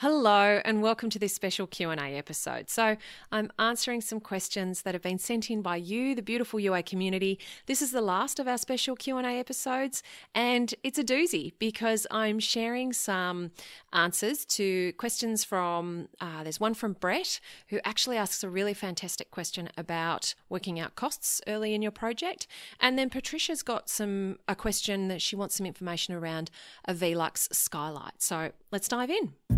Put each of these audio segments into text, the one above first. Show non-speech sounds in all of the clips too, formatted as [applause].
Hello and welcome to this special Q&A episode. So, I'm answering some questions that have been sent in by you, the beautiful UA community. This is the last of our special Q&A episodes and it's a doozy because I'm sharing some answers to questions from uh, there's one from Brett who actually asks a really fantastic question about working out costs early in your project, and then Patricia's got some a question that she wants some information around a Velux skylight. So, let's dive in.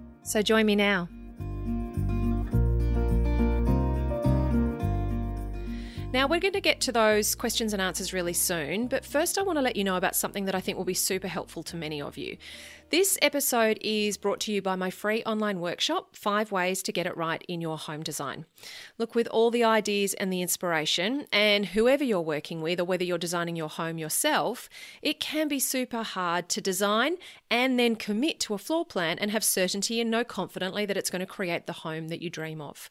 So join me now. Now, we're going to get to those questions and answers really soon, but first, I want to let you know about something that I think will be super helpful to many of you. This episode is brought to you by my free online workshop, Five Ways to Get It Right in Your Home Design. Look, with all the ideas and the inspiration, and whoever you're working with, or whether you're designing your home yourself, it can be super hard to design and then commit to a floor plan and have certainty and know confidently that it's going to create the home that you dream of.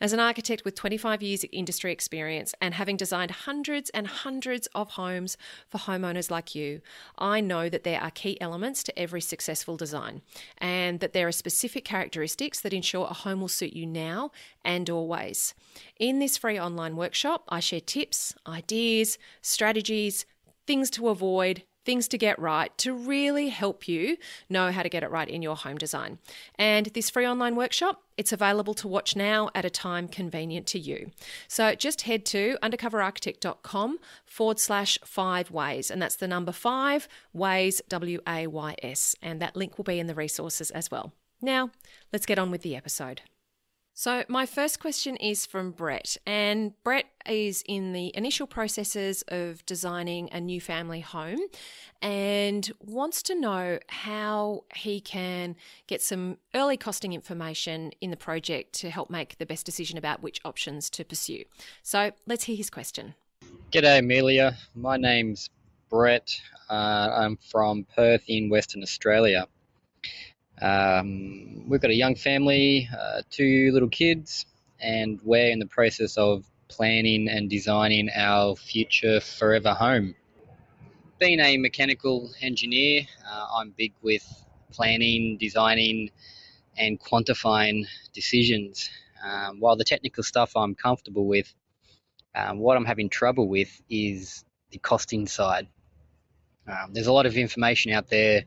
As an architect with 25 years of industry experience and having designed hundreds and hundreds of homes for homeowners like you, I know that there are key elements to every successful design and that there are specific characteristics that ensure a home will suit you now and always. In this free online workshop, I share tips, ideas, strategies, things to avoid, things to get right to really help you know how to get it right in your home design. And this free online workshop, it's available to watch now at a time convenient to you. So just head to undercoverarchitect.com forward slash five ways, and that's the number five ways, W A Y S. And that link will be in the resources as well. Now, let's get on with the episode. So, my first question is from Brett, and Brett is in the initial processes of designing a new family home and wants to know how he can get some early costing information in the project to help make the best decision about which options to pursue. So, let's hear his question. G'day, Amelia. My name's Brett. Uh, I'm from Perth in Western Australia. Um, we've got a young family, uh, two little kids, and we're in the process of planning and designing our future forever home. Being a mechanical engineer, uh, I'm big with planning, designing, and quantifying decisions. Um, while the technical stuff I'm comfortable with, um, what I'm having trouble with is the costing side. Um, there's a lot of information out there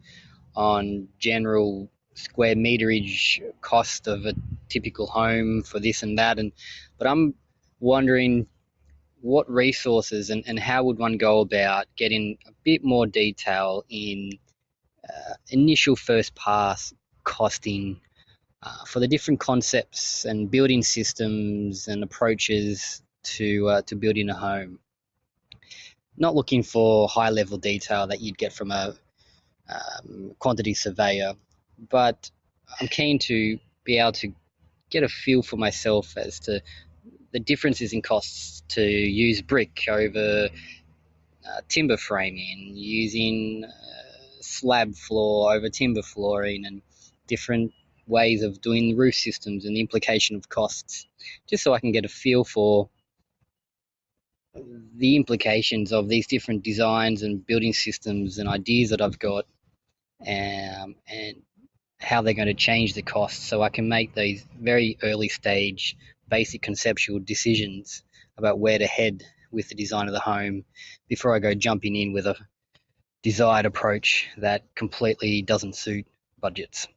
on general square meterage cost of a typical home for this and that and but I'm wondering what resources and, and how would one go about getting a bit more detail in uh, initial first pass costing uh, for the different concepts and building systems and approaches to uh, to building a home. Not looking for high level detail that you'd get from a um, quantity surveyor, but I'm keen to be able to get a feel for myself as to the differences in costs to use brick over uh, timber framing, using uh, slab floor over timber flooring, and different ways of doing roof systems and the implication of costs, just so I can get a feel for the implications of these different designs and building systems and ideas that I've got, um, and how they're going to change the costs so I can make these very early stage basic conceptual decisions about where to head with the design of the home before I go jumping in with a desired approach that completely doesn't suit budgets.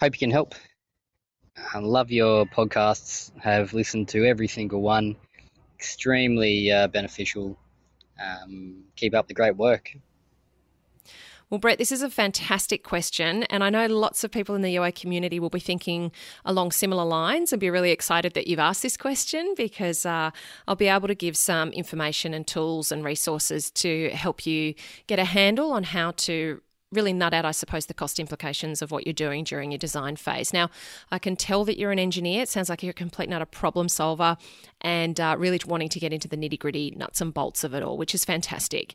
Hope you can help. I love your podcasts, have listened to every single one. Extremely uh, beneficial. Um, keep up the great work. Well, Brett, this is a fantastic question. And I know lots of people in the UA community will be thinking along similar lines and be really excited that you've asked this question because uh, I'll be able to give some information and tools and resources to help you get a handle on how to really nut out, I suppose, the cost implications of what you're doing during your design phase. Now, I can tell that you're an engineer. It sounds like you're a complete nut a problem solver and uh, really wanting to get into the nitty gritty nuts and bolts of it all, which is fantastic.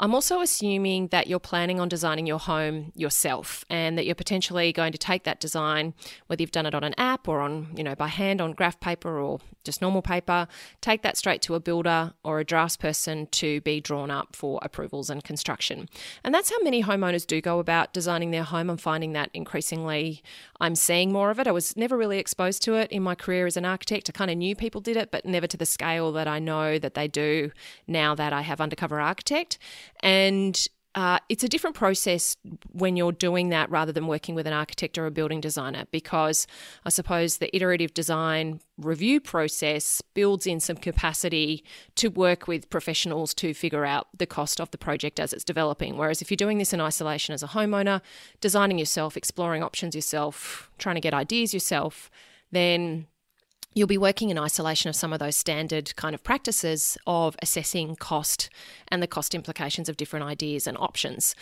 I'm also assuming that you're planning on designing your home yourself and that you're potentially going to take that design, whether you've done it on an app or on, you know, by hand on graph paper or just normal paper, take that straight to a builder or a draftsperson to be drawn up for approvals and construction. And that's how many homeowners do go about designing their home. I'm finding that increasingly I'm seeing more of it. I was never really exposed to it in my career as an architect. I kind of knew people did it, but never to the scale that I know that they do now that I have Undercover Architect. And uh, it's a different process when you're doing that rather than working with an architect or a building designer because I suppose the iterative design review process builds in some capacity to work with professionals to figure out the cost of the project as it's developing. Whereas if you're doing this in isolation as a homeowner, designing yourself, exploring options yourself, trying to get ideas yourself, then you'll be working in isolation of some of those standard kind of practices of assessing cost and the cost implications of different ideas and options.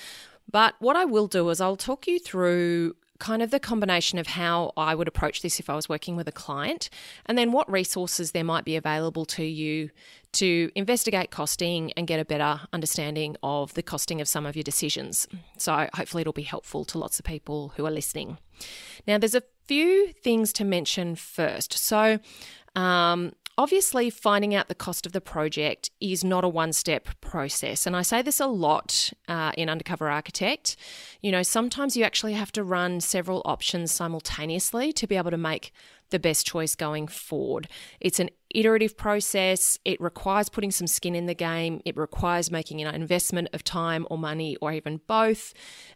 But what I will do is I'll talk you through kind of the combination of how I would approach this if I was working with a client, and then what resources there might be available to you to investigate costing and get a better understanding of the costing of some of your decisions. So, hopefully, it'll be helpful to lots of people who are listening. Now, there's a few things to mention first. So, um, obviously, finding out the cost of the project is not a one step process. And I say this a lot uh, in Undercover Architect. You know, sometimes you actually have to run several options simultaneously to be able to make the best choice going forward. It's an iterative process. It requires putting some skin in the game. It requires making an investment of time or money or even both.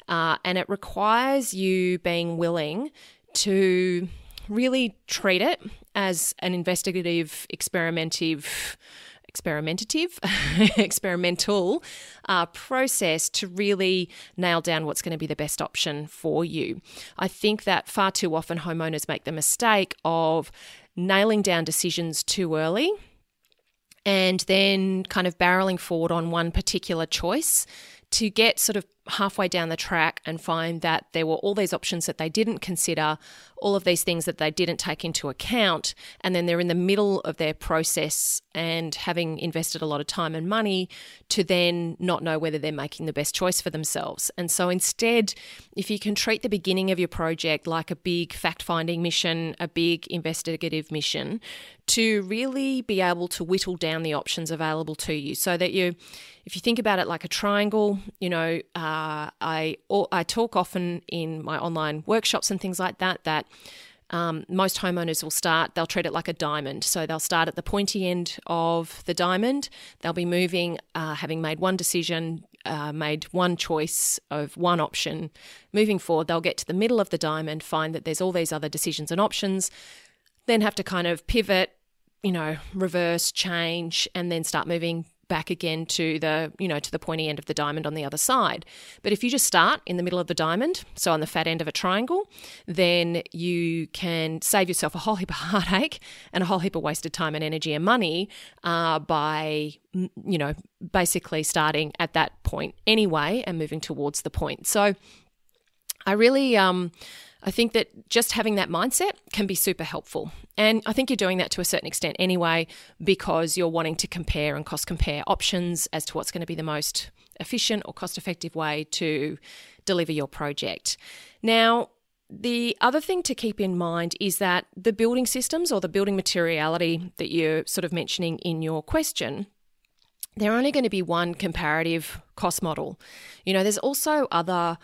Uh, and it requires you being willing to really treat it as an investigative, experimentative, experimentative, [laughs] experimental uh, process to really nail down what's going to be the best option for you. I think that far too often homeowners make the mistake of nailing down decisions too early and then kind of barreling forward on one particular choice to get sort of halfway down the track and find that there were all these options that they didn't consider, all of these things that they didn't take into account, and then they're in the middle of their process and having invested a lot of time and money to then not know whether they're making the best choice for themselves. And so instead, if you can treat the beginning of your project like a big fact finding mission, a big investigative mission, to really be able to whittle down the options available to you so that you if you think about it like a triangle, you know, uh, I I talk often in my online workshops and things like that that um, most homeowners will start, they'll treat it like a diamond. So they'll start at the pointy end of the diamond. They'll be moving, uh, having made one decision, uh, made one choice of one option. Moving forward, they'll get to the middle of the diamond, find that there's all these other decisions and options, then have to kind of pivot, you know, reverse, change, and then start moving back again to the you know to the pointy end of the diamond on the other side. But if you just start in the middle of the diamond so on the fat end of a triangle then you can save yourself a whole heap of [laughs] heartache and a whole heap of wasted time and energy and money uh, by you know basically starting at that point anyway and moving towards the point. So i really um I think that just having that mindset can be super helpful. And I think you're doing that to a certain extent anyway, because you're wanting to compare and cost compare options as to what's going to be the most efficient or cost effective way to deliver your project. Now, the other thing to keep in mind is that the building systems or the building materiality that you're sort of mentioning in your question they're only going to be one comparative cost model. You know, there's also other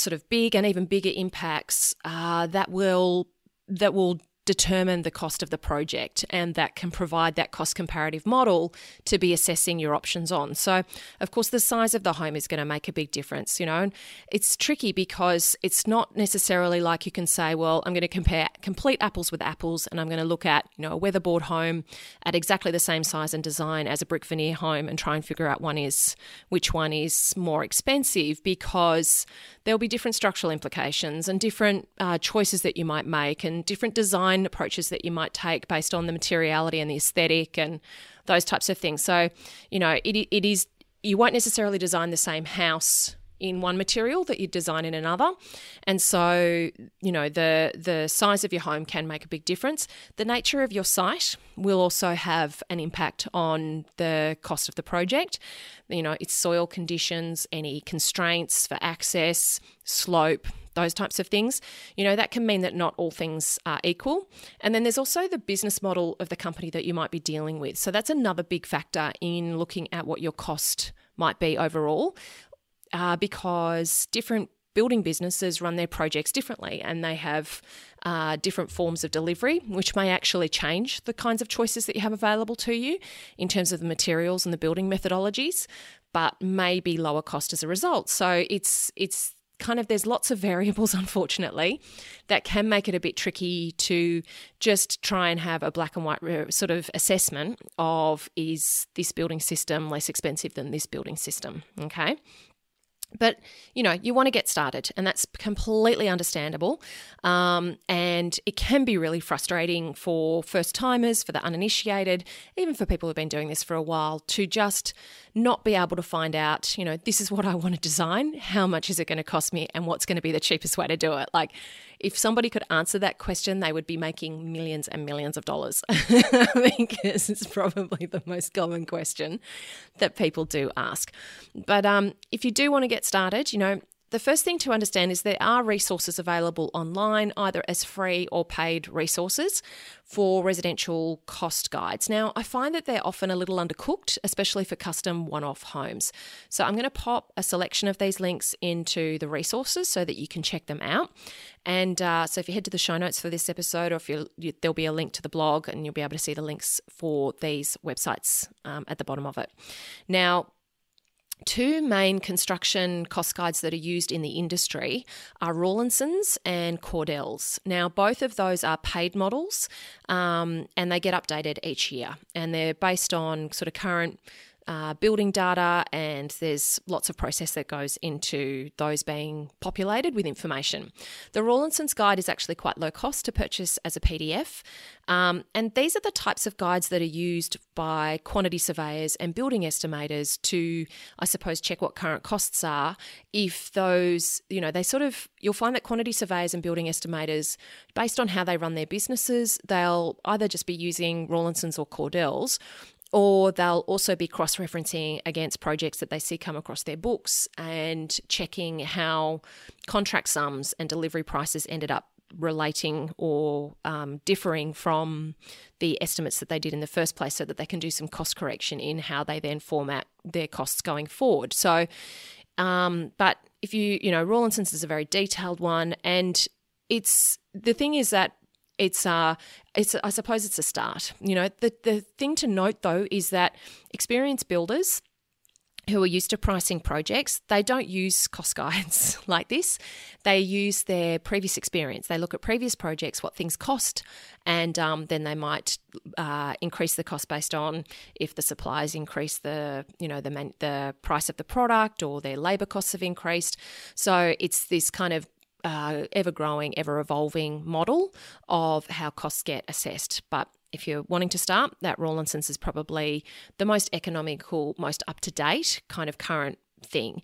sort of big and even bigger impacts uh, that will that will determine the cost of the project and that can provide that cost comparative model to be assessing your options on. So, of course, the size of the home is going to make a big difference, you know. It's tricky because it's not necessarily like you can say, well, I'm going to compare complete apples with apples and I'm going to look at, you know, a weatherboard home at exactly the same size and design as a brick veneer home and try and figure out one is which one is more expensive because there'll be different structural implications and different uh, choices that you might make and different design design approaches that you might take based on the materiality and the aesthetic and those types of things. So, you know, it, it is, you won't necessarily design the same house in one material that you design in another. And so, you know, the the size of your home can make a big difference. The nature of your site will also have an impact on the cost of the project. You know, its soil conditions, any constraints for access, slope, those types of things. You know, that can mean that not all things are equal. And then there's also the business model of the company that you might be dealing with. So that's another big factor in looking at what your cost might be overall, uh, because different building businesses run their projects differently and they have uh, different forms of delivery, which may actually change the kinds of choices that you have available to you in terms of the materials and the building methodologies, but may be lower cost as a result. So it's it's kind of there's lots of variables [laughs] unfortunately that can make it a bit tricky to just try and have a black and white uh, sort of assessment of is this building system less expensive than this building system? Okay but you know you want to get started and that's completely understandable um, and it can be really frustrating for first timers for the uninitiated even for people who've been doing this for a while to just not be able to find out you know this is what i want to design how much is it going to cost me and what's going to be the cheapest way to do it? Like if somebody could answer that question, they would be making millions and millions of dollars [laughs] because it's probably the most common question that people do ask. But um, if you do want to get started, you know, the first thing to understand is there are resources available online, either as free or paid resources for residential cost guides. Now, I find that they're often a little undercooked, especially for custom one off homes. So, I'm going to pop a selection of these links into the resources so that you can check them out. And uh, so, if you head to the show notes for this episode, or if you, there'll be a link to the blog, and you'll be able to see the links for these websites um, at the bottom of it. Now, Two main construction cost guides that are used in the industry are Rawlinson's and Cordell's. Now, both of those are paid models um, and they get updated each year, and they're based on sort of current uh, building data, and there's lots of process that goes into those being populated with information. The Rawlinson's guide is actually quite low cost to purchase as a PDF, um, and these are the types of guides that are used by quantity surveyors and building estimators to, I suppose, check what current costs are. If those, you know, they sort of, you'll find that quantity surveyors and building estimators, based on how they run their businesses, they'll either just be using Rawlinson's or Cordell's, or they'll also be cross referencing against projects that they see come across their books and checking how contract sums and delivery prices ended up relating or um, differing from the estimates that they did in the first place so that they can do some cost correction in how they then format their costs going forward. So, um, but if you, you know, Rawlinson's is a very detailed one and it's the thing is that it's uh it's I suppose it's a start. You know, the the thing to note though is that experienced builders who are used to pricing projects, they don't use cost [laughs] guides like this. They use their previous experience. They look at previous projects, what things cost, and um, then they might uh, increase the cost based on if the suppliers increase the, you know, the man- the price of the product or their labour costs have increased. So it's this kind of uh, ever growing, ever evolving model of how costs get assessed. But if you're wanting to start, that Rawlinson's is probably the most economical, most up to date kind of current thing.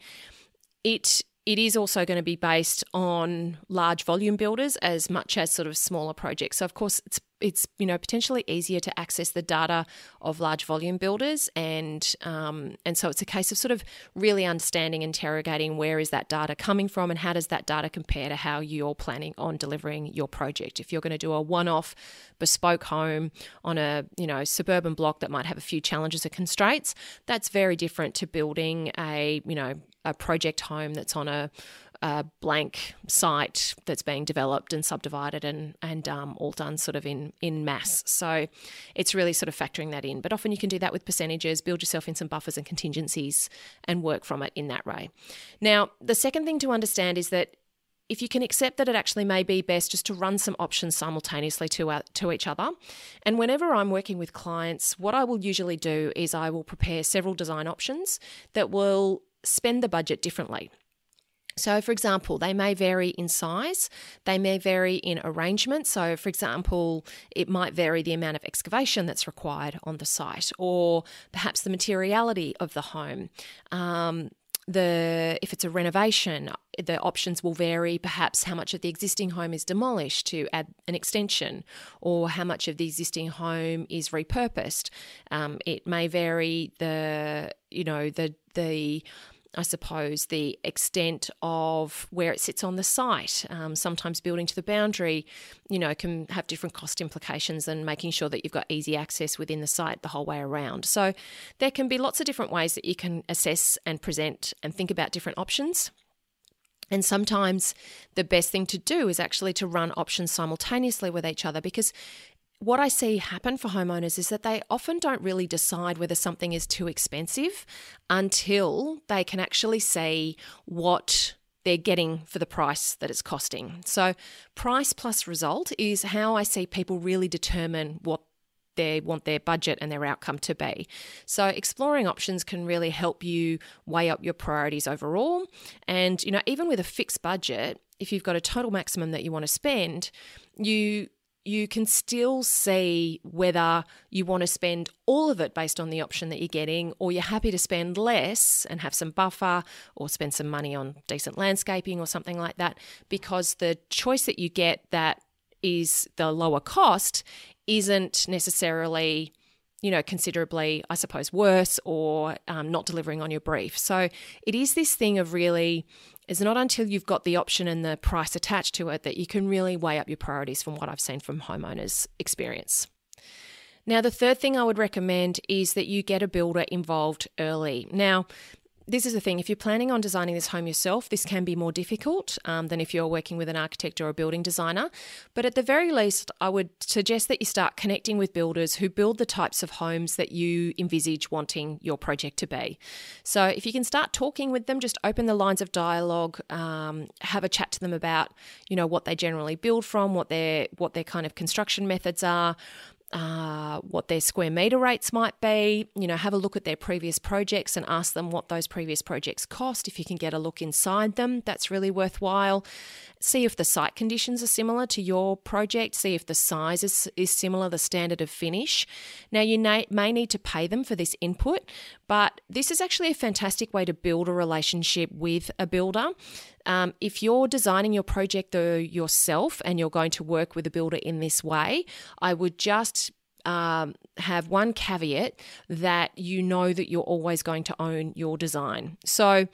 It it is also going to be based on large volume builders as much as sort of smaller projects. So of course it's it's you know potentially easier to access the data of large volume builders and um, and so it's a case of sort of really understanding interrogating where is that data coming from and how does that data compare to how you're planning on delivering your project if you're going to do a one-off bespoke home on a you know suburban block that might have a few challenges or constraints that's very different to building a you know a project home that's on a, a blank site that's being developed and subdivided and and um, all done sort of in in mass. So it's really sort of factoring that in. But often you can do that with percentages, build yourself in some buffers and contingencies, and work from it in that way. Now, the second thing to understand is that if you can accept that it actually may be best just to run some options simultaneously to, uh, to each other. And whenever I'm working with clients, what I will usually do is I will prepare several design options that will spend the budget differently. So, for example, they may vary in size, they may vary in arrangement. So, for example, it might vary the amount of excavation that's required on the site, or perhaps the materiality of the home. Um, the if it's a renovation the options will vary. Perhaps how much of the existing home is demolished to add an extension or how much of the existing home is repurposed. Um, it may vary. The you know the the I suppose, the extent of where it sits on the site. Um, sometimes building to the boundary, you know, can have different cost implications than making sure that you've got easy access within the site the whole way around. So there can be lots of different ways that you can assess and present and think about different options. And sometimes the best thing to do is actually to run options simultaneously with each other because what I see happen for homeowners is that they often don't really decide whether something is too expensive until they can actually see what they're getting for the price that it's costing. So, price plus result is how I see people really determine what they want their budget and their outcome to be. So exploring options can really help you weigh up your priorities overall and you know even with a fixed budget if you've got a total maximum that you want to spend you you can still see whether you want to spend all of it based on the option that you're getting, or you're happy to spend less and have some buffer or spend some money on decent landscaping or something like that, because the choice that you get that is the lower cost isn't necessarily you know, considerably, I suppose, worse or um, not delivering on your brief. So it is this thing of really it's not until you've got the option and the price attached to it that you can really weigh up your priorities from what I've seen from homeowners' experience. Now, the third thing I would recommend is that you get a builder involved early. Now, this is the thing if you're planning on designing this home yourself, this can be more difficult um, than if you're working with an architect or a building designer. But at the very least, I would suggest that you start connecting with builders who build the types of homes that you envisage wanting your project to be. So if you can start talking with them, just open the lines of dialogue, um, have a chat to them about, you know, what they generally build from, what their what their kind of construction methods are uh, what their square meter rates might be. You know, have a look at their previous projects and ask them what those previous projects cost. If you can get a look inside them, that's really worthwhile. See if the site conditions are similar to your project. See if the size is, is similar, the standard of finish. Now, you may, may need to pay them for this input, but this is actually a fantastic way to build a relationship with a builder. Um, if you're designing your project though yourself and you're going to work with a builder in this way, I would just um, have one caveat that you know that you're always going to own your design. So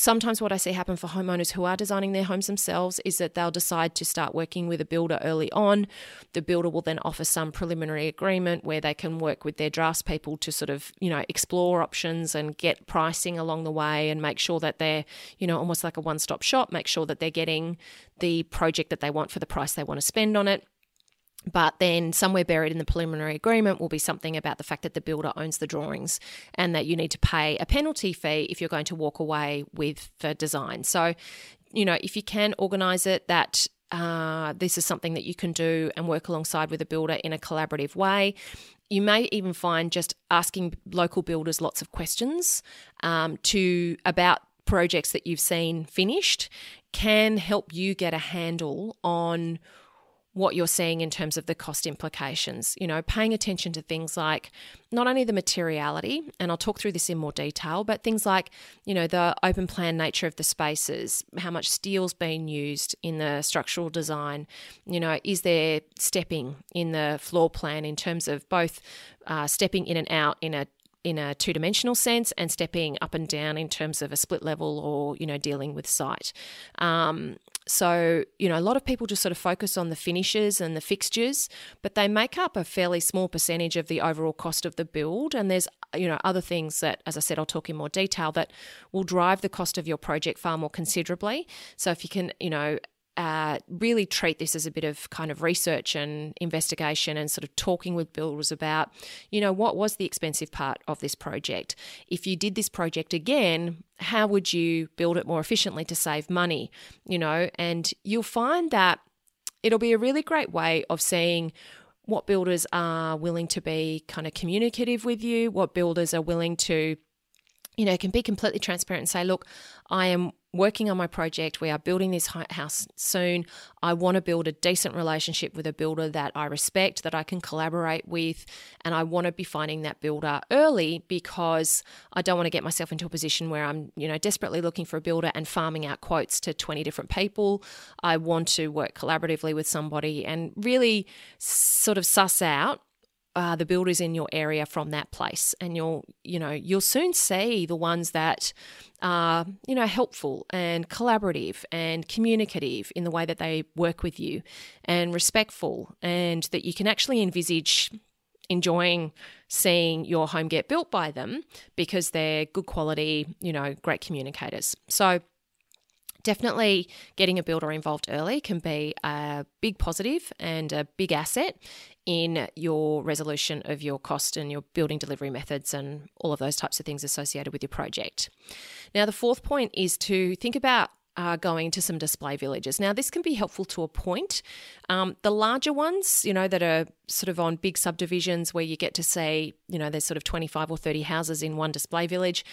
sometimes what I see happen for homeowners who are designing their homes themselves is that they'll decide to start working with a builder early on. The builder will then offer some preliminary agreement where they can work with their draftspeople to sort of, you know, explore options and get pricing along the way and make sure that they're, you know, almost like a one-stop shop, make sure that they're getting the project that they want for the price they want to spend on it. But then, somewhere buried in the preliminary agreement will be something about the fact that the builder owns the drawings and that you need to pay a penalty fee if you're going to walk away with the design. So, you know, if you can organise it, that uh, this is something that you can do and work alongside with a builder in a collaborative way. You may even find just asking local builders lots of questions um, to about projects that you've seen finished can help you get a handle on what you're seeing in terms of the cost implications. You know, paying attention to things like not only the materiality, and I'll talk through this in more detail, but things like, you know, the open plan nature of the spaces, how much steel's being used in the structural design, you know, is there stepping in the floor plan in terms of both uh, stepping in and out in a in a two-dimensional sense and stepping up and down in terms of a split level or you know dealing with site um, So, you know, a lot of people just sort of focus on the finishes and the fixtures, but they make up a fairly small percentage of the overall cost of the build. And there's, you know, other things that, as I said, I'll talk in more detail that will drive the cost of your project far more considerably. So, if you can, you know, uh, really treat this as a bit of kind of research and investigation and sort of talking with builders about, you know, what was the expensive part of this project? If you did this project again, how would you build it more efficiently to save money? You know, and you'll find that it'll be a really great way of seeing what builders are willing to be kind of communicative with you, what builders are willing to you know, can be completely transparent and say, look, I am working on my project. We are building this house soon. I want to build a decent relationship with a builder that I respect, that I can collaborate with, and I want to be finding that builder early because I don't want to get myself into a position where I'm, you know, desperately looking for a builder and farming out quotes to 20 different people. I want to work collaboratively with somebody and really sort of suss out uh, the builders in your area from that place, and you'll you know you'll soon see the ones that are you know helpful and collaborative and communicative in the way that they work with you, and respectful, and that you can actually envisage enjoying seeing your home get built by them because they're good quality, you know, great communicators. So definitely getting a builder involved early can be a big positive and a big asset in your resolution of your cost and your building delivery methods and all of those types of things associated with your project. Now, the fourth point is to think about uh, going to some display villages. Now, this can be helpful to a point. Um, the larger ones, you know, that are sort of on big subdivisions where you get to see, you know, there's sort of 25 or 30 houses in one display village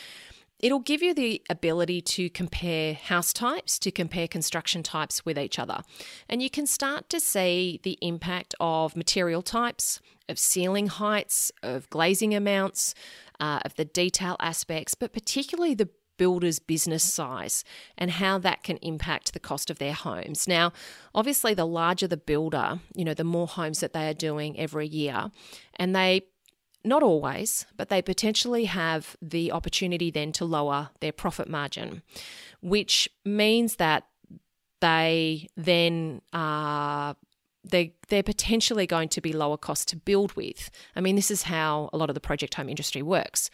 it'll give you the ability to compare house types, to compare construction types with each other. And you can start to see the impact of material types, of ceiling heights, of glazing amounts, uh, of the detail aspects, but particularly the builder's business size and how that can impact the cost of their homes. Now, obviously, the larger the builder, you know, the more homes that they are doing every year, and they not always, but they potentially have the opportunity then to lower their profit margin, which means that they then are they they're potentially going to be lower cost to build with. I mean, this is how a lot of the project home industry works.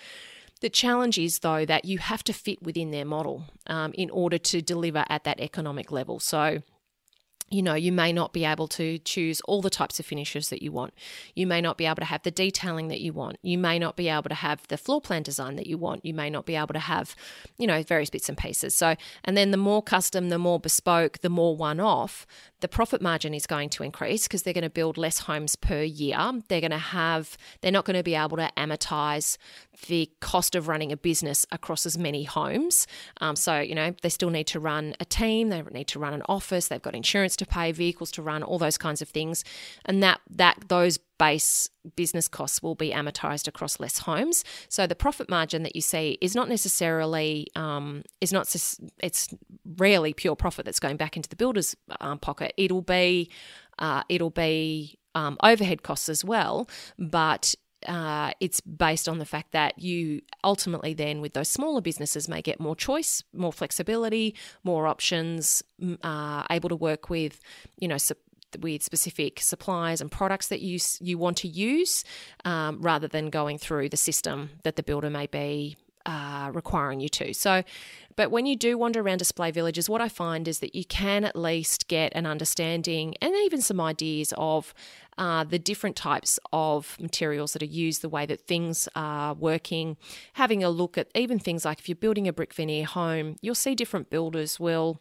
The challenge is, though, that you have to fit within their model um, in order to deliver at that economic level. So, you know, you may not be able to choose all the types of finishes that you want. You may not be able to have the detailing that you want. You may not be able to have the floor plan design that you want. You may not be able to have, you know, various bits and pieces. So, and then the more custom, the more bespoke, the more one off, the profit margin is going to increase because they're going to build less homes per year. They're going to have, they're not going to be able to amortize the cost of running a business across as many homes. Um, so, you know, they still need to run a team, they need to run an office, they've got insurance to pay, vehicles to run, all those kinds of things. And that, that, those base business costs will be amortized across less homes. So the profit margin that you see is not necessarily um, is not it's rarely pure profit that's going back into the builder's um, pocket. It'll be uh, it'll be um, overhead costs as well, but uh, it's based on the fact that you ultimately then with those smaller businesses may get more choice more flexibility more options uh, able to work with you know with specific supplies and products that you you want to use, um, rather than going through the system that the builder may be uh, requiring you to. So, but when you do wander around display villages, what I find is that you can at least get an understanding and even some ideas of uh, the different types of materials that are used, the way that things are working, having a look at even things like if you're building a brick veneer home, you'll see different builders will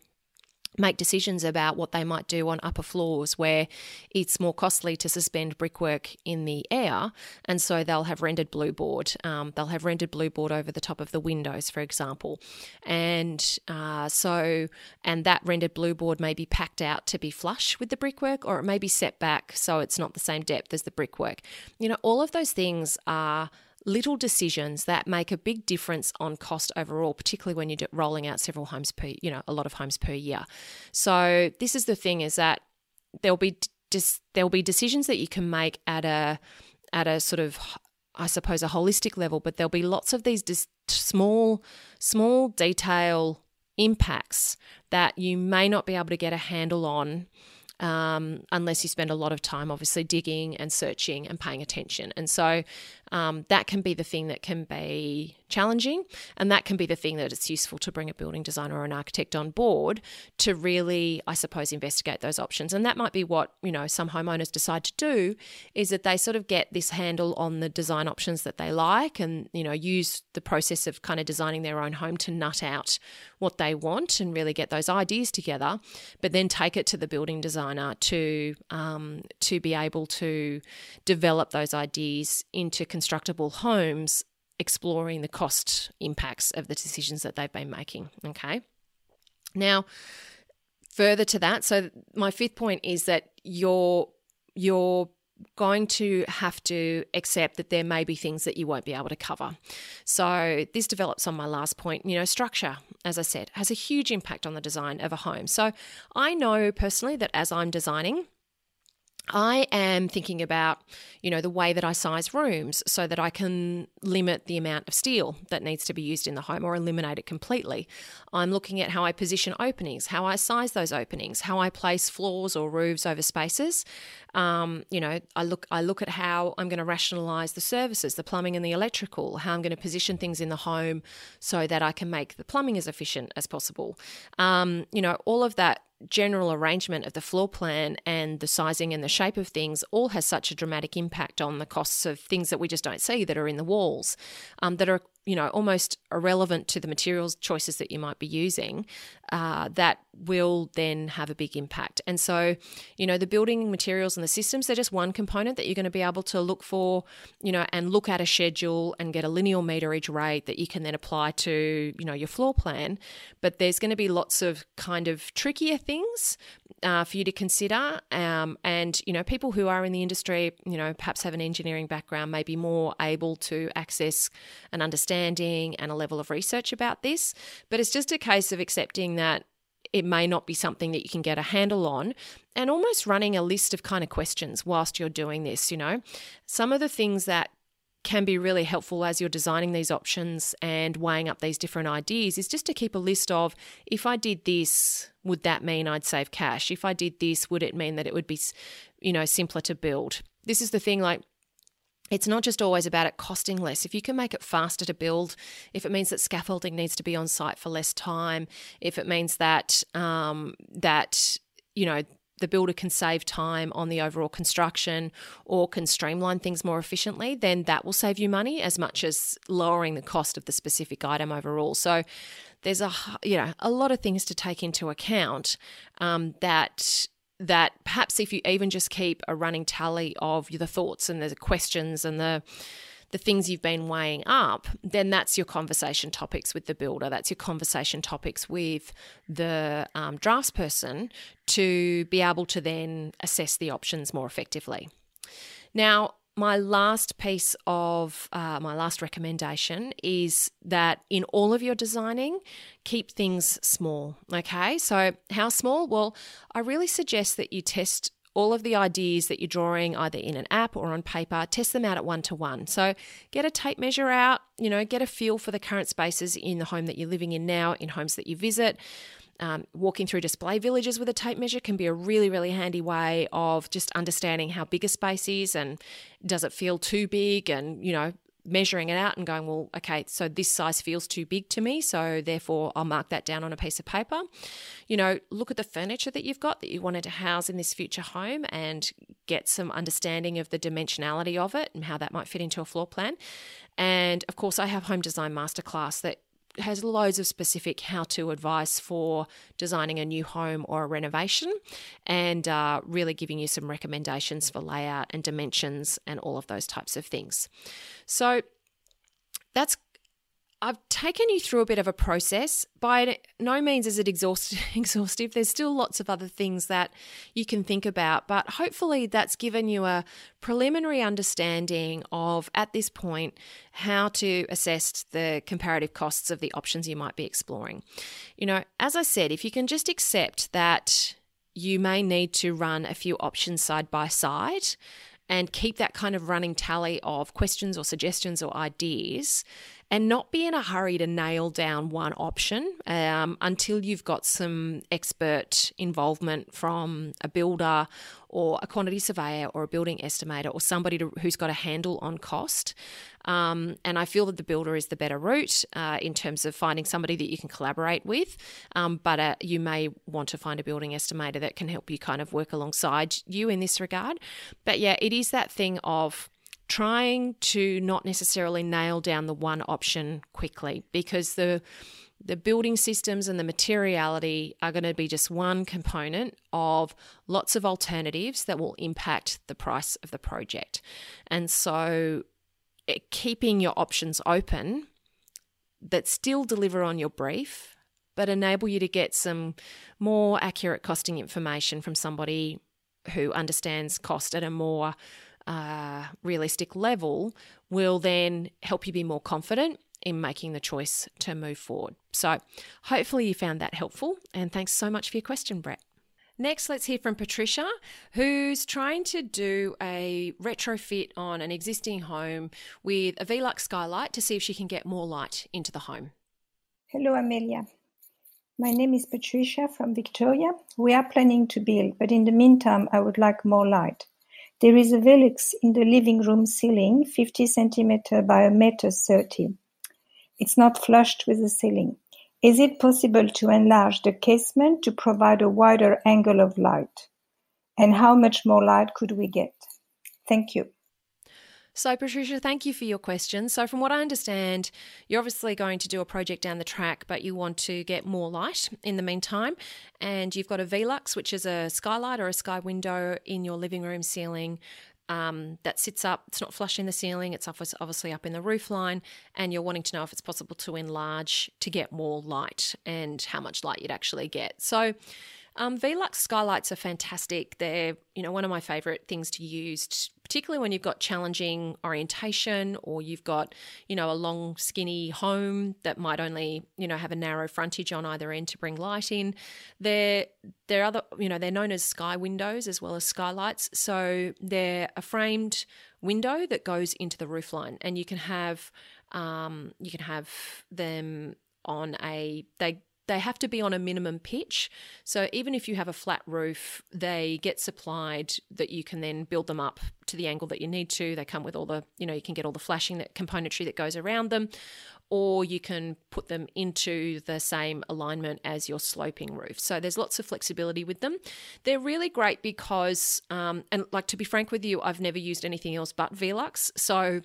make decisions about what they might do on upper floors where it's more costly to suspend brickwork in the air. And so they'll have rendered blue board. Um, they'll have rendered blue board over the top of the windows, for example. And uh, so, and that rendered blue board may be packed out to be flush with the brickwork or it may be set back so it's not the same depth as the brickwork. You know, all of those things are little decisions that make a big difference on cost overall, particularly when you're rolling out several homes per, you know, a lot of homes per year. So this is the thing: is that there'll be just there'll be decisions that you can make at a at a sort of I suppose a holistic level, but there'll be lots of these dis- small small detail impacts that you may not be able to get a handle on um, unless you spend a lot of time, obviously, digging and searching and paying attention. And so um, that can be the thing that can be challenging. And that can be the thing that it's useful to bring a building designer or an architect on board to really, I suppose, investigate those options. And that might be what, you know, some homeowners decide to do is that they sort of get this handle on the design options that they like and, you know, use the process of kind of designing their own home to nut out what they want and really get those ideas together, but then take it to the building designer to um, to be able to develop those ideas into constructible homes, exploring the cost impacts of the decisions that they've been making. Okay. Now, further to that, so my fifth point is that you're you're going to have to accept that there may be things that you won't be able to cover. So, this develops on my last point. You know, structure, as I said, has a huge impact on the design of a home. So, I know personally that as I'm designing, I am thinking about, you know, the way that I size rooms so that I can limit the amount of steel that needs to be used in the home or eliminate it completely. I'm looking at how I position openings, how I size those openings, how I place floors or roofs over spaces. Um, you know, I look I look at how I'm going to rationalize the services, the plumbing and the electrical, how I'm going to position things in the home so that I can make the plumbing as efficient as possible. Um, you know, all of that general arrangement of the floor plan and the sizing and the shape of things all has such a dramatic impact on the costs of things that we just don't see that are in the walls um, that are you know almost irrelevant to the materials choices that you might be using uh, that will then have a big impact. And so you know the building materials and the systems they're just one component that you're going to be able to look for you know and look at a schedule and get a linear meterage rate that you can then apply to you know your floor plan. But there's going to be lots of kind of trickier things uh, for you to consider. Um, and, you know, people who are in the industry, you know, perhaps have an engineering background, may be more able to access an understanding and a level of research about this. But it's just a case of accepting that it may not be something that you can get a handle on and almost running a list of kind of questions whilst you're doing this you know some of the things that can be really helpful as you're designing these options and weighing up these different ideas is just to keep a list of if I did this, would that mean I'd save cash? If I did this, would it mean that it would be, you know, simpler to build? This is the thing like it's not just always about it costing less. If you can make it faster to build, if it means that scaffolding needs to be on site for less time, if it means that um, that you know the builder can save time on the overall construction or can streamline things more efficiently, then that will save you money as much as lowering the cost of the specific item overall. So there's a you know a lot of things to take into account um, that that perhaps if you even just keep a running tally of the thoughts and the questions and the the things you've been weighing up, then that's your conversation topics with the builder. That's your conversation topics with the um, draftsperson to be able to then assess the options more effectively. Now, my last piece of uh, my last recommendation is that in all of your designing, keep things small. Okay, so how small? Well, I really suggest that you test all of the ideas that you're drawing either in an app or on paper, test them out at one to one. So get a tape measure out, you know, get a feel for the current spaces in the home that you're living in now, in homes that you visit. Um, walking through display villages with a tape measure can be a really, really handy way of just understanding how big a space is and does it feel too big and, you know, measuring it out and going, well, okay, so this size feels too big to me, so therefore I'll mark that down on a piece of paper. You know, look at the furniture that you've got that you wanted to house in this future home and get some understanding of the dimensionality of it and how that might fit into a floor plan. And of course, I have Home Design Masterclass that has loads of specific how to advice for designing a new home or a renovation and uh, really giving you some recommendations for layout and dimensions and all of those types of things. So that's I've taken you through a bit of a process. By no means is it [laughs] exhaustive. There's still lots of other things that you can think about, but hopefully that's given you a preliminary understanding of, at this point, how to assess the comparative costs of the options you might be exploring. You know, as I said, if you can just accept that you may need to run a few options side by side and keep that kind of running tally of questions or suggestions or ideas and not be in a hurry to nail down one option um, until you've got some expert involvement from a builder or a quantity surveyor or a building estimator or somebody to, who's got a handle on cost. Um, and I feel that the builder is the better route uh, in terms of finding somebody that you can collaborate with. Um, but uh, you may want to find a building estimator that can help you kind of work alongside you in this regard. But yeah, it is that thing of trying to not necessarily nail down the one option quickly because the the building systems and the materiality are going to be just one component of lots of alternatives that will impact the price of the project. And so eh, keeping your options open that still deliver on your brief but enable you to get some more accurate costing information from somebody who understands cost at a more uh, realistic level will then help you be more confident in making the choice to move forward. So, hopefully, you found that helpful. And thanks so much for your question, Brett. Next, let's hear from Patricia, who's trying to do a retrofit on an existing home with a Velux skylight to see if she can get more light into the home. Hello, Amelia. My name is Patricia from Victoria. We are planning to build, but in the meantime, I would like more light. There is a Velux in the living room ceiling, 50 centimeter by a meter 30. It's not flushed with the ceiling. Is it possible to enlarge the casement to provide a wider angle of light? And how much more light could we get? Thank you. So, Patricia, thank you for your question. So, from what I understand, you're obviously going to do a project down the track, but you want to get more light in the meantime. And you've got a Velux, which is a skylight or a sky window in your living room ceiling um, that sits up. It's not flush in the ceiling, it's obviously up in the roof line. And you're wanting to know if it's possible to enlarge to get more light and how much light you'd actually get. So, um, Velux skylights are fantastic. They're, you know, one of my favorite things to use, particularly when you've got challenging orientation or you've got, you know, a long, skinny home that might only, you know, have a narrow frontage on either end to bring light in. They're they're other, you know, they're known as sky windows as well as skylights. So they're a framed window that goes into the roof line, and you can have, um, you can have them on a they they have to be on a minimum pitch. So even if you have a flat roof, they get supplied that you can then build them up to the angle that you need to. They come with all the, you know, you can get all the flashing that componentry that goes around them, or you can put them into the same alignment as your sloping roof. So there's lots of flexibility with them. They're really great because, um, and like to be frank with you, I've never used anything else but Velux. So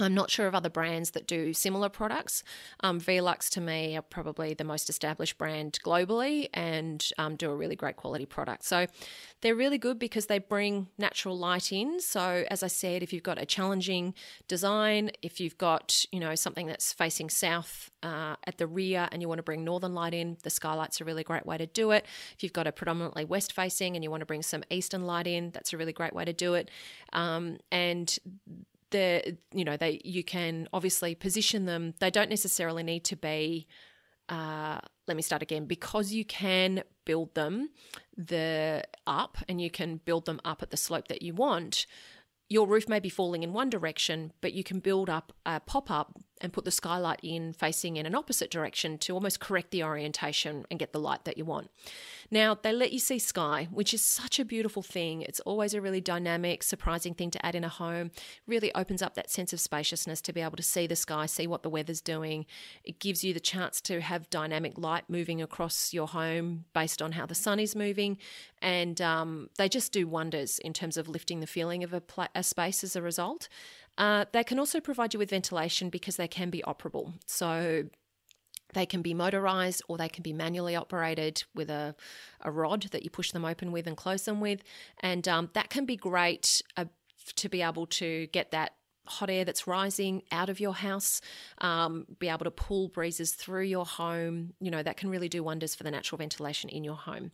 I'm not sure of other brands that do similar products. Um, Velux to me are probably the most established brand globally and um, do a really great quality product. So they're really good because they bring natural light in. So as I said, if you've got a challenging design, if you've got you know something that's facing south uh, at the rear and you want to bring northern light in, the skylight's a really great way to do it. If you've got a predominantly west facing and you want to bring some eastern light in, that's a really great way to do it. Um, and the you know they you can obviously position them. They don't necessarily need to be uh, let me start again. Because you can build them the up and you can build them up at the slope that you want your roof may be falling in one direction, but you can build up a pop up and put the skylight in facing in an opposite direction to almost correct the orientation and get the light that you want. Now, they let you see sky, which is such a beautiful thing. It's always a really dynamic, surprising thing to add in a home. Really opens up that sense of spaciousness to be able to see the sky, see what the weather's doing. It gives you the chance to have dynamic light moving across your home based on how the sun is moving. And um, they just do wonders in terms of lifting the feeling of a, a space as a result. Uh, they can also provide you with ventilation because they can be operable. So they can be motorized or they can be manually operated with a, a rod that you push them open with and close them with. And um, that can be great uh, to be able to get that hot air that's rising out of your house, um, be able to pull breezes through your home. You know, that can really do wonders for the natural ventilation in your home.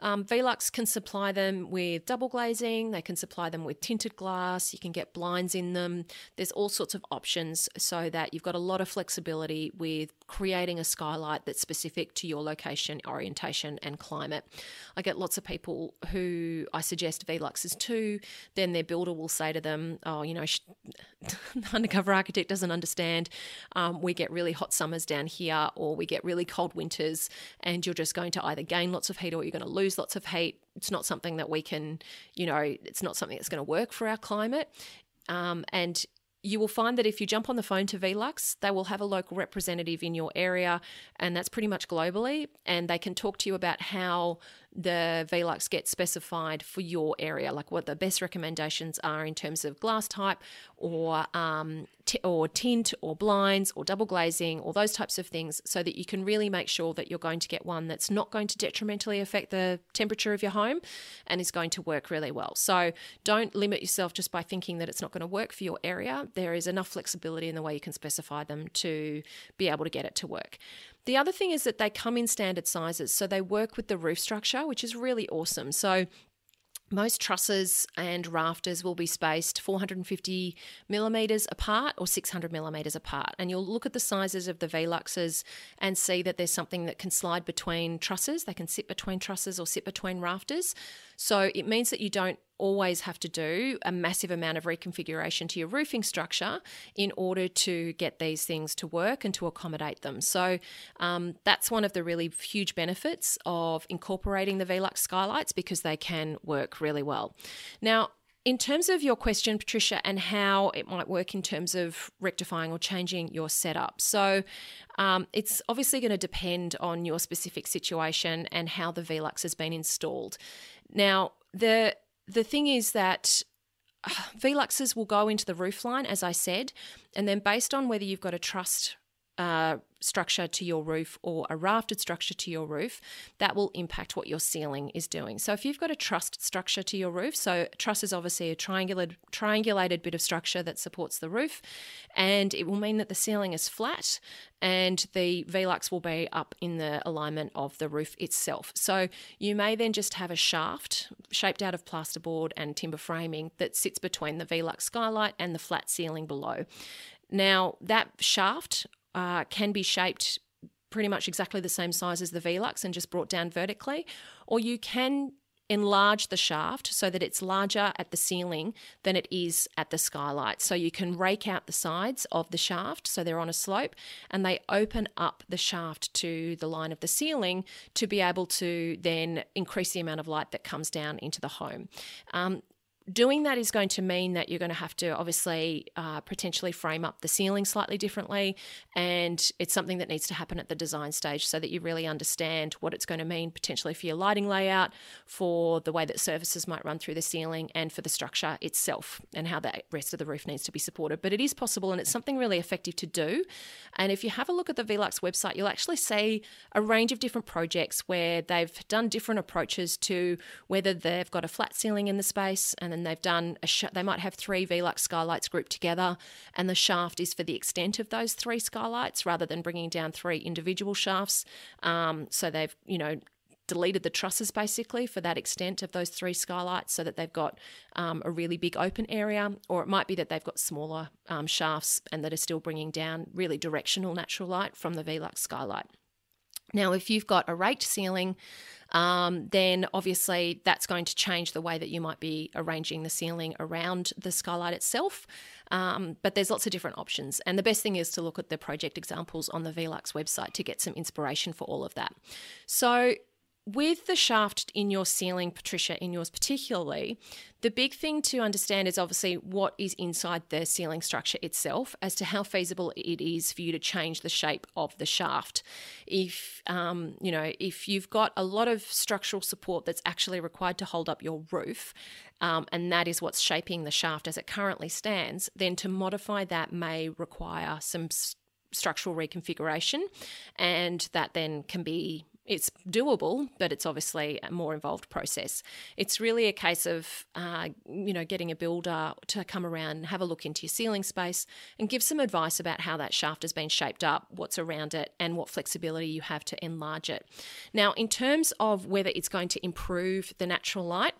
Um, Velux can supply them with double glazing, they can supply them with tinted glass, you can get blinds in them. There's all sorts of options so that you've got a lot of flexibility with creating a skylight that's specific to your location, orientation, and climate. I get lots of people who I suggest Veluxes to, then their builder will say to them, Oh, you know, [laughs] the undercover architect doesn't understand. Um, we get really hot summers down here, or we get really cold winters, and you're just going to either gain lots of heat or you're going to lose lots of heat. It's not something that we can, you know, it's not something that's going to work for our climate. Um, and you will find that if you jump on the phone to Velux, they will have a local representative in your area, and that's pretty much globally. And they can talk to you about how the Velux gets specified for your area, like what the best recommendations are in terms of glass type or um, t- or tint or blinds or double glazing or those types of things, so that you can really make sure that you're going to get one that's not going to detrimentally affect the temperature of your home and is going to work really well. So don't limit yourself just by thinking that it's not going to work for your area. There is enough flexibility in the way you can specify them to be able to get it to work. The other thing is that they come in standard sizes, so they work with the roof structure, which is really awesome. So most trusses and rafters will be spaced 450 millimeters apart or 600 millimeters apart. And you'll look at the sizes of the Veluxes and see that there's something that can slide between trusses. They can sit between trusses or sit between rafters. So it means that you don't always have to do a massive amount of reconfiguration to your roofing structure in order to get these things to work and to accommodate them. So um, that's one of the really huge benefits of incorporating the Velux skylights because they can work really well. Now, in terms of your question, Patricia, and how it might work in terms of rectifying or changing your setup. So, um, it's obviously going to depend on your specific situation and how the Velux has been installed. Now, the the thing is that uh, Veluxes will go into the roofline, as I said, and then based on whether you've got a trussed uh, structure to your roof or a rafted structure to your roof, that will impact what your ceiling is doing. So if you've got a trussed structure to your roof, so truss is obviously a triangulated triangulated bit of structure that supports the roof, and it will mean that the ceiling is flat and the Velux will be up in the alignment of the roof itself. So you may then just have a shaft shaped out of plasterboard and timber framing that sits between the Velux skylight and the flat ceiling below. Now, that shaft uh, can be shaped pretty much exactly the same size as the Velux and just brought down vertically, or you can enlarge the shaft so that it's larger at the ceiling than it is at the skylight. So you can rake out the sides of the shaft so they're on a slope and they open up the shaft to the line of the ceiling to be able to then increase the amount of light that comes down into the home. Um, doing that is going to mean that you're going to have to obviously uh, potentially frame up the ceiling slightly differently and it's something that needs to happen at the design stage so that you really understand what it's going to mean potentially for your lighting layout for the way that surfaces might run through the ceiling and for the structure itself and how the rest of the roof needs to be supported. But it is possible and it's something really effective to do. And if you have a look at the velux website you'll actually see a range of different projects where they've done different approaches to whether they've got a flat ceiling in the space and then and they've done a sh- they might have three Velux skylights grouped together, and the shaft is for the extent of those three skylights rather than bringing down three individual shafts. Um, so they've you know deleted the trusses basically for that extent of those three skylights so that they've got um, a really big open area, or it might be that they've got smaller um, shafts and that are still bringing down really directional natural light from the Velux skylight. Now, if you've got a raked ceiling, um, then obviously that's going to change the way that you might be arranging the ceiling around the skylight itself. Um, but there's lots of different options. And the best thing is to look at the project examples on the Velux website to get some inspiration for all of that. So with the shaft in your ceiling, Patricia, in yours particularly, the big thing to understand is obviously what is inside the ceiling structure itself as to how feasible it is for you to change the shape of the shaft. If, um, you know, if you've got a lot of structural support that's actually required to hold up your roof, um, and that is what's shaping the shaft as it currently stands, then to modify that may require some structural reconfiguration, and that then can be It's doable, but it's obviously a more involved process. It's really a case of, uh, you know, getting a builder to come around and have a look into your ceiling space and give some advice about how that shaft has been shaped up, what's around it, and what flexibility you have to enlarge it. Now, in terms of whether it's going to improve the natural light,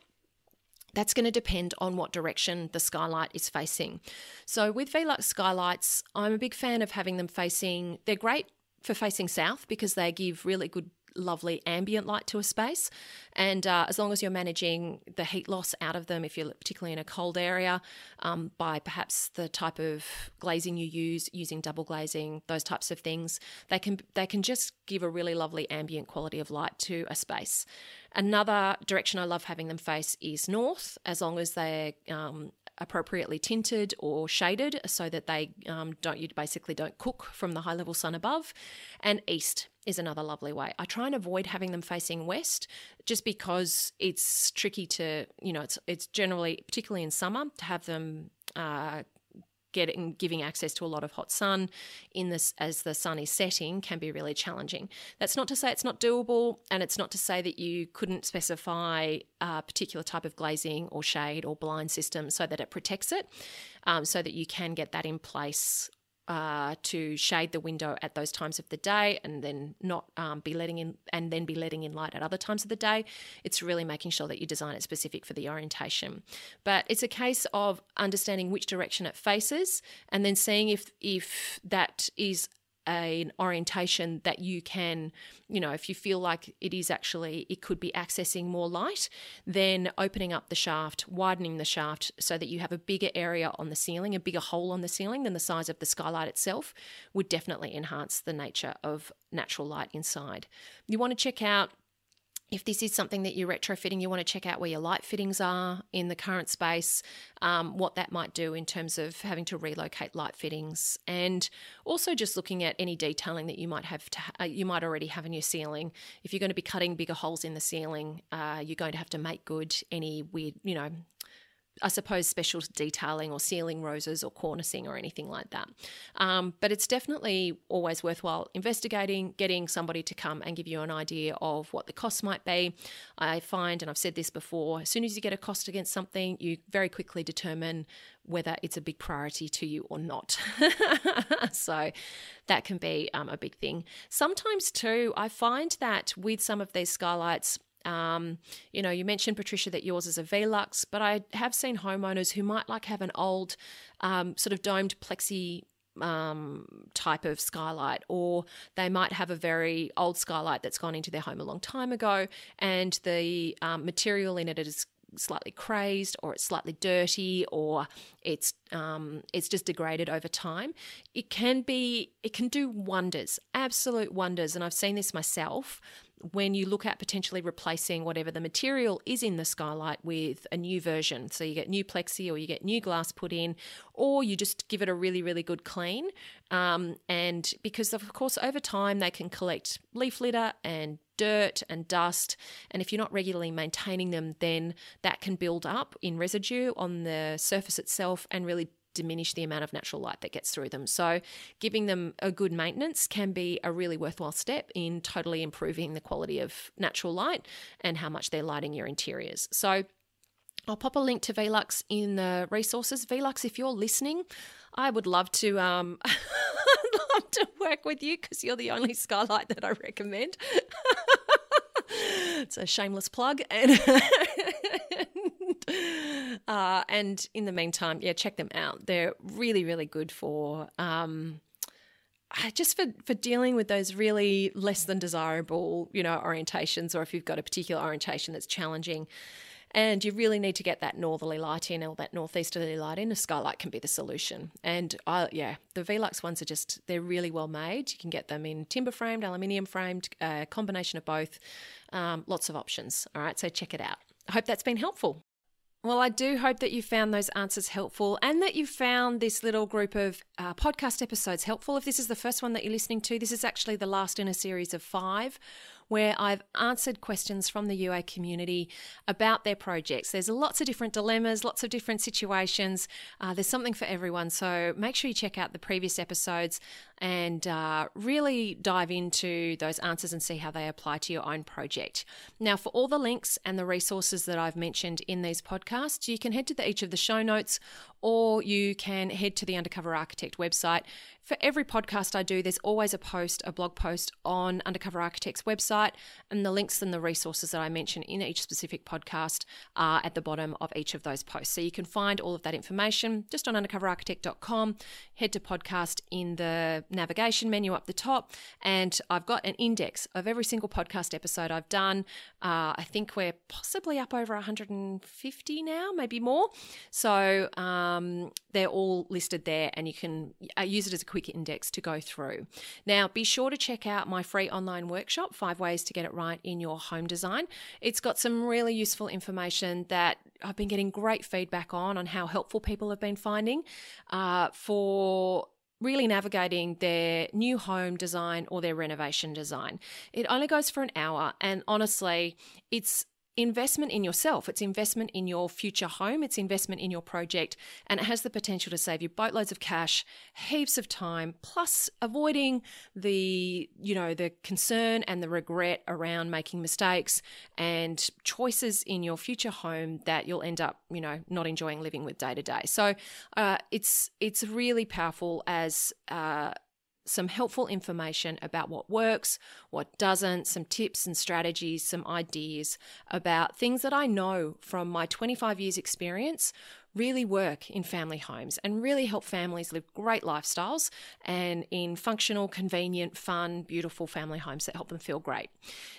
that's going to depend on what direction the skylight is facing. So, with Velux skylights, I'm a big fan of having them facing, they're great for facing south because they give really good lovely ambient light to a space. And uh, as long as you're managing the heat loss out of them, if you're particularly in a cold area, um, by perhaps the type of glazing you use, using double glazing, those types of things, they can they can just give a really lovely ambient quality of light to a space. Another direction I love having them face is north, as long as they're um, appropriately tinted or shaded so that they um, don't you basically don't cook from the high level sun above and east is another lovely way i try and avoid having them facing west just because it's tricky to you know it's it's generally particularly in summer to have them uh, getting giving access to a lot of hot sun in this as the sun is setting can be really challenging. That's not to say it's not doable, and it's not to say that you couldn't specify a particular type of glazing or shade or blind system so that it protects it, um, so that you can get that in place uh, to shade the window at those times of the day and then not um, be letting in and then be letting in light at other times of the day. It's really making sure that you design it specific for the orientation. But it's a case of understanding which direction it faces and then seeing if if that is an orientation that you can, you know, if you feel like it is actually, it could be accessing more light, then opening up the shaft, widening the shaft so that you have a bigger area on the ceiling, a bigger hole on the ceiling than the size of the skylight itself, would definitely enhance the nature of natural light inside. You want to check out if this is something that you're retrofitting, you want to check out where your light fittings are in the current space, um, what that might do in terms of having to relocate light fittings, and also just looking at any detailing that you might have to uh, you might already have in your ceiling. If you're going to be cutting bigger holes in the ceiling, uh, you're going to have to make good any weird, you know, I suppose, special detailing or ceiling roses or cornicing or anything like that. Um, but it's definitely always worthwhile investigating, getting somebody to come and give you an idea of what the cost might be. I find, and I've said this before, as soon as you get a cost against something, you very quickly determine whether it's a big priority to you or not. [laughs] so that can be um, a big thing. Sometimes, too, I find that with some of these skylights, um, you know, you mentioned Patricia that yours is a Velux, but I have seen homeowners who might like have an old um, sort of domed plexi um, type of skylight, or they might have a very old skylight that's gone into their home a long time ago, and the um, material in it is slightly crazed or it's slightly dirty or it's um, it's just degraded over time. It can be it can do wonders absolute wonders and i've seen this myself when you look at potentially replacing whatever the material is in the skylight with a new version. So you get new plexi or you get new glass put in, or you just give it a really, really good clean. Um, and because, of course, over time they can collect leaf litter and dirt and dust. And if you're not regularly maintaining them, then that can build up in residue on the surface itself and really diminish the amount of natural light that gets through them. So, giving them a good maintenance can be a really worthwhile step in totally improving the quality of natural light and how much they're lighting your interiors. So, I'll pop a link to Velux in the resources. Velux, if you're listening, I would love to um, [laughs] love to work with you because you're the only skylight that I recommend. [laughs] it's a shameless plug and [laughs] uh, and in the meantime, yeah, check them out. They're really, really good for um, just for, for dealing with those really less than desirable, you know, orientations, or if you've got a particular orientation that's challenging and you really need to get that northerly light in or that northeasterly light in, a skylight can be the solution. And I, yeah, the Velux ones are just, they're really well made. You can get them in timber framed, aluminium framed, a uh, combination of both. Um, lots of options. All right, so check it out. I hope that's been helpful. Well, I do hope that you found those answers helpful and that you found this little group of uh, podcast episodes helpful. If this is the first one that you're listening to, this is actually the last in a series of five where I've answered questions from the UA community about their projects. There's lots of different dilemmas, lots of different situations. Uh, there's something for everyone. So make sure you check out the previous episodes and uh, really dive into those answers and see how they apply to your own project. Now, for all the links and the resources that I've mentioned in these podcasts, you can head to the, each of the show notes or you can head to the Undercover Architect website. For every podcast I do, there's always a post, a blog post on Undercover Architect's website, and the links and the resources that I mention in each specific podcast are at the bottom of each of those posts. So you can find all of that information just on undercoverarchitect.com. Head to podcast in the navigation menu up the top, and I've got an index of every single podcast episode I've done. Uh, I think we're possibly up over 150 now, maybe more. So um, they're all listed there, and you can uh, use it as a quick index to go through. Now, be sure to check out my free online workshop, Five Ways to Get It Right in Your Home Design. It's got some really useful information that I've been getting great feedback on, on how helpful people have been finding uh, for really navigating their new home design or their renovation design. It only goes for an hour, and honestly, it's investment in yourself. It's investment in your future home. It's investment in your project. And it has the potential to save you boatloads of cash, heaps of time, plus avoiding the, you know, the concern and the regret around making mistakes and choices in your future home that you'll end up, you know, not enjoying living with day to day. So uh, it's it's really powerful as uh, some helpful information about what works, what doesn't, some tips and strategies, some ideas about things that I know from my 25 years' experience really work in family homes and really help families live great lifestyles and in functional, convenient, fun, beautiful family homes that help them feel great.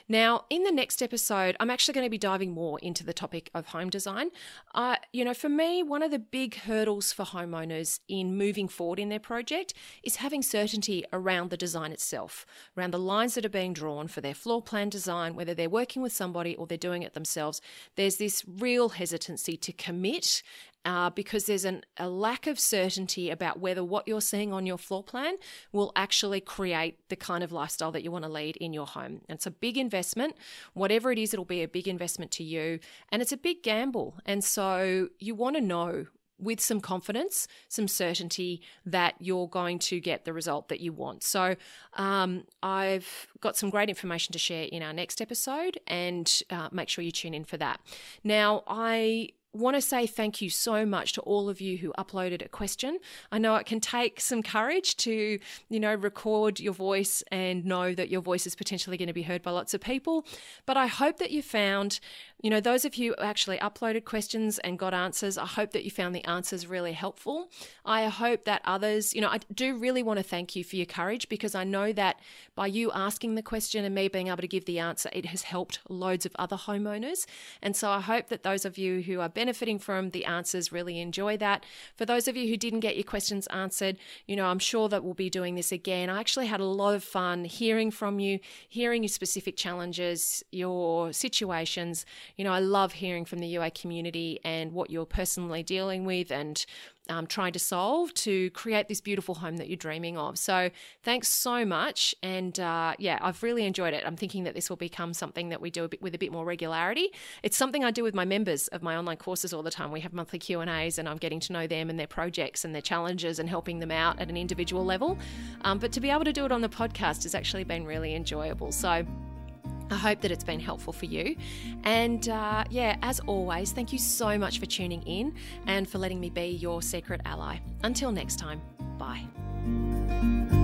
Now, in the next episode, I'm actually going to be diving more into the topic of home design. Uh, you know, for me, one of the big hurdles for homeowners in moving forward in their project is having certainty around the design itself, around the lines that are being drawn for their floor plan design, whether they're working with somebody or they're doing it themselves. There's this real hesitancy to commit uh, because there's an, a lack of certainty about whether what you're seeing on your floor plan will actually create the kind of lifestyle that you want to lead in your home. And it's a big investment. Whatever it is, it'll be a big investment to you. And it's a big gamble. And so you want to know with some confidence, some certainty that you're going to get the result that you want. So, um, I've got some great information to share in our next episode, and uh, make sure you tune in for that. Now, I want to say thank you so much to all of you who uploaded a question. I know it can take some courage to, you know, record your voice and know that your voice is potentially going to be heard by lots of people. But I hope that you found you know, those of you who actually uploaded questions and got answers, I hope that you found the answers really helpful. I hope that others, you know, I do really want to thank you for your courage because I know that by you asking the question and me being able to give the answer, it has helped loads of other homeowners. And so I hope that those of you who are benefiting from the answers really enjoy that. For those of you who didn't get your questions answered, you know, I'm sure that we'll be doing this again. I actually had a lot of fun hearing from you, hearing your specific challenges, your situations you know, I love hearing from the UA community and what you're personally dealing with and um, trying to solve to create this beautiful home that you're dreaming of. So, thanks so much, and uh, yeah, I've really enjoyed it. I'm thinking that this will become something that we do a bit, with a bit more regularity. It's something I do with my members of my online courses all the time. We have monthly Q and A's, and I'm getting to know them and their projects and their challenges and helping them out at an individual level. Um, but to be able to do it on the podcast has actually been really enjoyable. So. I hope that it's been helpful for you. And uh, yeah, as always, thank you so much for tuning in and for letting me be your secret ally. Until next time, bye.